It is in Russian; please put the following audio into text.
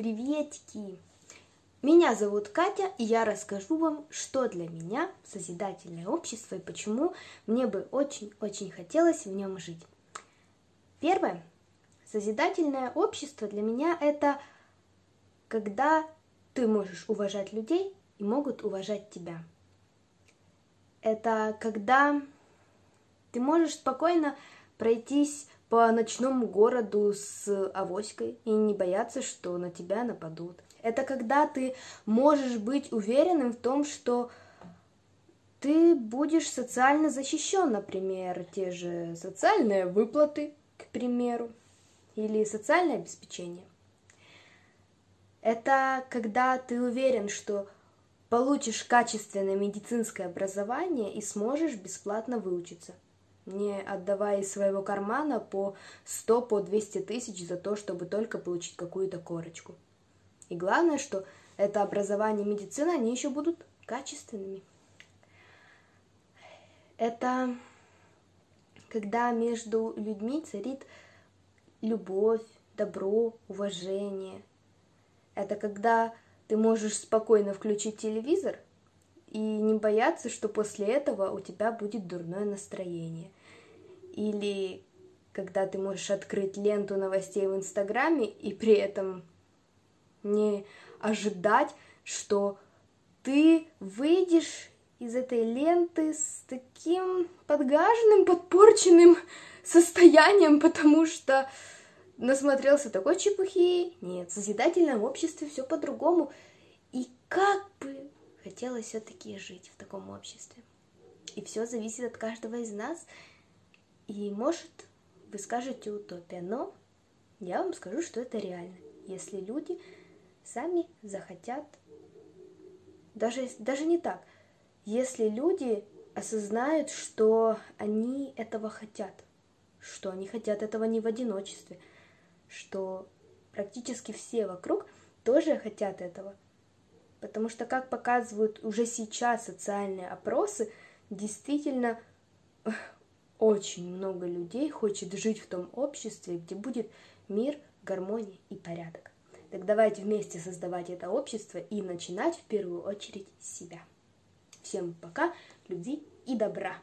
Приветики! Меня зовут Катя, и я расскажу вам, что для меня созидательное общество и почему мне бы очень-очень хотелось в нем жить. Первое. Созидательное общество для меня это когда ты можешь уважать людей и могут уважать тебя. Это когда ты можешь спокойно пройтись по ночному городу с авоськой и не бояться, что на тебя нападут. Это когда ты можешь быть уверенным в том, что ты будешь социально защищен, например, те же социальные выплаты, к примеру, или социальное обеспечение. Это когда ты уверен, что получишь качественное медицинское образование и сможешь бесплатно выучиться – не отдавая из своего кармана по 100, по 200 тысяч за то, чтобы только получить какую-то корочку. И главное, что это образование и медицина, они еще будут качественными. Это когда между людьми царит любовь, добро, уважение. Это когда ты можешь спокойно включить телевизор и не бояться, что после этого у тебя будет дурное настроение или когда ты можешь открыть ленту новостей в Инстаграме и при этом не ожидать, что ты выйдешь из этой ленты с таким подгаженным, подпорченным состоянием, потому что насмотрелся такой чепухи. Нет, в созидательном обществе все по-другому. И как бы хотелось все-таки жить в таком обществе. И все зависит от каждого из нас. И может, вы скажете утопия, но я вам скажу, что это реально. Если люди сами захотят, даже, даже не так, если люди осознают, что они этого хотят, что они хотят этого не в одиночестве, что практически все вокруг тоже хотят этого. Потому что, как показывают уже сейчас социальные опросы, действительно очень много людей хочет жить в том обществе, где будет мир, гармония и порядок. Так давайте вместе создавать это общество и начинать в первую очередь с себя. Всем пока, любви и добра!